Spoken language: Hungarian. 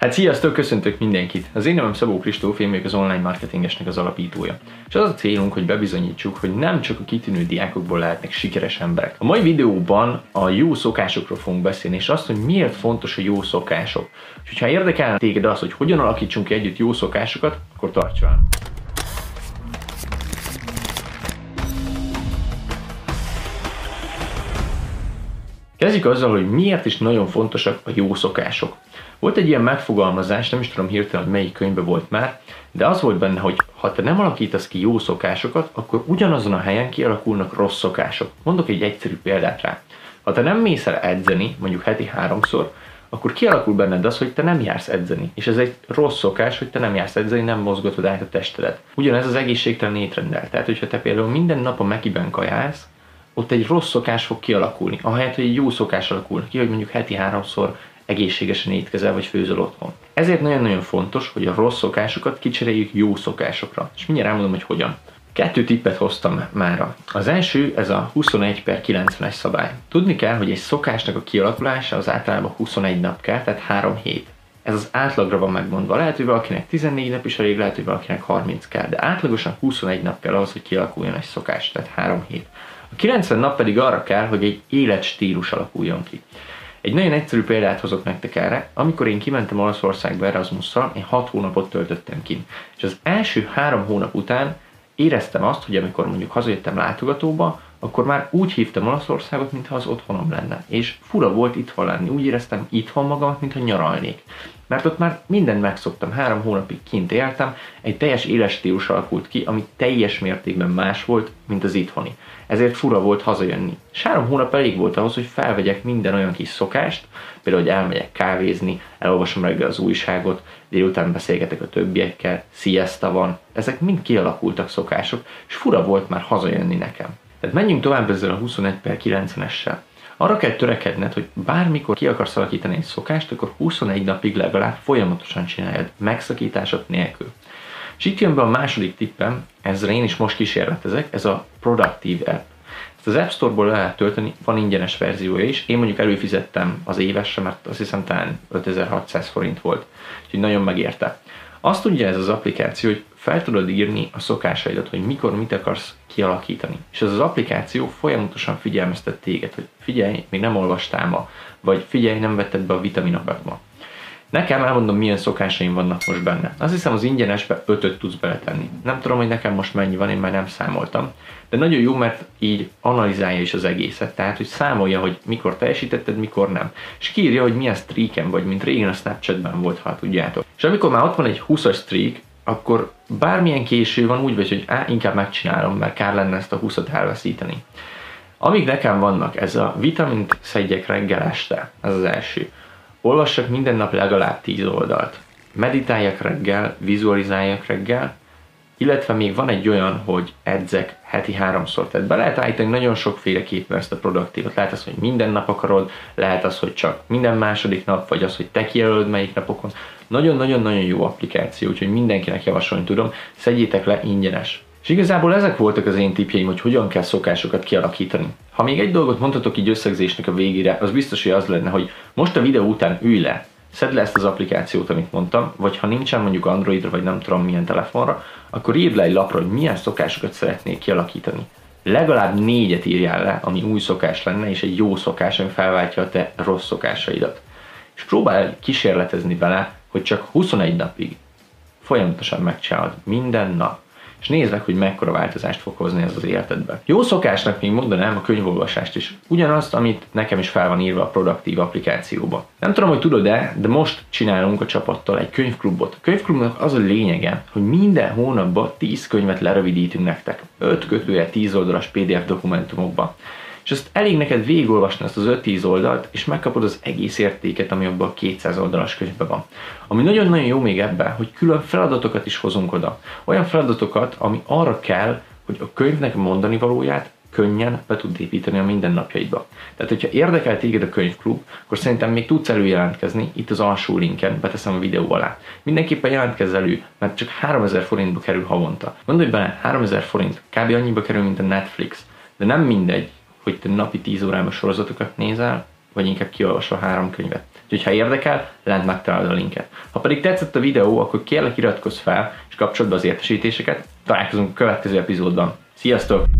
Hát sziasztok, köszöntök mindenkit! Az én nevem Szabó Kristóf, én vagyok az online marketingesnek az alapítója. És az a célunk, hogy bebizonyítsuk, hogy nem csak a kitűnő diákokból lehetnek sikeres emberek. A mai videóban a jó szokásokról fogunk beszélni, és azt, hogy miért fontos a jó szokások. És ha érdekel téged az, hogy hogyan alakítsunk ki együtt jó szokásokat, akkor tarts velem! Kezdjük azzal, hogy miért is nagyon fontosak a jó szokások. Volt egy ilyen megfogalmazás, nem is tudom hirtelen, hogy melyik könyvben volt már, de az volt benne, hogy ha te nem alakítasz ki jó szokásokat, akkor ugyanazon a helyen kialakulnak rossz szokások. Mondok egy egyszerű példát rá. Ha te nem mész el edzeni, mondjuk heti háromszor, akkor kialakul benned az, hogy te nem jársz edzeni. És ez egy rossz szokás, hogy te nem jársz edzeni, nem mozgatod át a testedet. Ugyanez az egészségtelen étrendel. Tehát, hogyha te például minden nap a Mekiben kajálsz, ott egy rossz szokás fog kialakulni. Ahelyett, hogy egy jó szokás alakul ki, hogy mondjuk heti háromszor egészségesen étkezel vagy főzöl otthon. Ezért nagyon-nagyon fontos, hogy a rossz szokásokat kicseréljük jó szokásokra. És mindjárt elmondom, hogy hogyan. Kettő tippet hoztam mára. Az első, ez a 21 per 90-es szabály. Tudni kell, hogy egy szokásnak a kialakulása az általában 21 nap kell, tehát 3 hét. Ez az átlagra van megmondva. Lehet, hogy valakinek 14 nap is elég, lehet, hogy valakinek 30 kell, de átlagosan 21 nap kell ahhoz, hogy kialakuljon egy szokás, tehát 3 hét. A 90 nap pedig arra kell, hogy egy életstílus alakuljon ki. Egy nagyon egyszerű példát hozok nektek erre. Amikor én kimentem Olaszországba Erasmusszal, én 6 hónapot töltöttem ki. És az első három hónap után éreztem azt, hogy amikor mondjuk hazajöttem látogatóba, akkor már úgy hívtam Olaszországot, mintha az otthonom lenne. És fura volt itthon lenni. Úgy éreztem itthon magamat, mintha nyaralnék. Mert ott már mindent megszoktam, három hónapig kint éltem, egy teljes éles stílus alakult ki, ami teljes mértékben más volt, mint az itthoni. Ezért fura volt hazajönni. És három hónap elég volt ahhoz, hogy felvegyek minden olyan kis szokást, például, hogy elmegyek kávézni, elolvasom reggel az újságot, délután beszélgetek a többiekkel, siesta van. Ezek mind kialakultak szokások, és fura volt már hazajönni nekem. Tehát menjünk tovább ezzel a 21 per 90-essel. Arra kell törekedned, hogy bármikor ki akarsz alakítani egy szokást, akkor 21 napig legalább folyamatosan csináljad, megszakításod nélkül. És itt jön be a második tippem, ezzel én is most kísérletezek, ez a Productive App. Ezt az App Store-ból le lehet tölteni, van ingyenes verziója is. Én mondjuk előfizettem az évesre, mert azt hiszem talán 5600 forint volt, úgyhogy nagyon megérte. Azt tudja ez az applikáció, hogy fel tudod írni a szokásaidat, hogy mikor mit akarsz kialakítani. És ez az applikáció folyamatosan figyelmeztet téged, hogy figyelj, még nem olvastál ma, vagy figyelj, nem vetted be a vitaminokat ma. Nekem elmondom, milyen szokásaim vannak most benne. Azt hiszem az ingyenesbe ötöt tudsz beletenni. Nem tudom, hogy nekem most mennyi van, én már nem számoltam. De nagyon jó, mert így analizálja is az egészet. Tehát, hogy számolja, hogy mikor teljesítetted, mikor nem. És kiírja, hogy milyen streaken vagy, mint régen a Snapchatben volt, ha tudjátok. És amikor már ott van egy 20-as streak, akkor bármilyen késő van, úgy vagy, hogy á, inkább megcsinálom, mert kár lenne ezt a 20-at elveszíteni. Amíg nekem vannak, ez a vitamint szedjek reggel este, ez az első. Olvassak minden nap legalább 10 oldalt. Meditáljak reggel, vizualizáljak reggel, illetve még van egy olyan, hogy edzek heti háromszor. Tehát be lehet állítani nagyon sokféleképpen ezt a produktívot. Lehet az, hogy minden nap akarod, lehet az, hogy csak minden második nap, vagy az, hogy te kijelölöd melyik napokon. Nagyon-nagyon-nagyon jó applikáció, úgyhogy mindenkinek javasolni tudom, szedjétek le ingyenes. És igazából ezek voltak az én tipjeim, hogy hogyan kell szokásokat kialakítani. Ha még egy dolgot mondhatok így összegzésnek a végére, az biztos, hogy az lenne, hogy most a videó után ülj le, szedd le ezt az applikációt, amit mondtam, vagy ha nincsen mondjuk Androidra, vagy nem tudom milyen telefonra, akkor írd le egy lapra, hogy milyen szokásokat szeretnék kialakítani. Legalább négyet írjál le, ami új szokás lenne, és egy jó szokás, ami felváltja a te rossz szokásaidat. És próbálj kísérletezni vele, hogy csak 21 napig folyamatosan megcsinálod minden nap és nézd meg, hogy mekkora változást fog hozni ez az életedbe. Jó szokásnak még mondanám a könyvolvasást is. Ugyanazt, amit nekem is fel van írva a produktív applikációba. Nem tudom, hogy tudod-e, de most csinálunk a csapattal egy könyvklubot. A könyvklubnak az a lényege, hogy minden hónapban 10 könyvet lerövidítünk nektek. 5 kötője 10 oldalas PDF dokumentumokba és ezt elég neked végigolvasni ezt az 5-10 oldalt, és megkapod az egész értéket, ami abban a 200 oldalas könyvben van. Ami nagyon-nagyon jó még ebben, hogy külön feladatokat is hozunk oda. Olyan feladatokat, ami arra kell, hogy a könyvnek mondani valóját könnyen be tud építeni a mindennapjaidba. Tehát, hogyha érdekel téged a könyvklub, akkor szerintem még tudsz előjelentkezni, itt az alsó linken, beteszem a videó alá. Mindenképpen jelentkezz elő, mert csak 3000 forintba kerül havonta. Gondolj bele, 3000 forint, kb. annyiba kerül, mint a Netflix. De nem mindegy, hogy te napi 10 órában sorozatokat nézel, vagy inkább kiolvasva három könyvet. Úgyhogy ha érdekel, lent megtalálod a linket. Ha pedig tetszett a videó, akkor kérlek iratkozz fel, és kapcsolod be az értesítéseket. Találkozunk a következő epizódban. Sziasztok!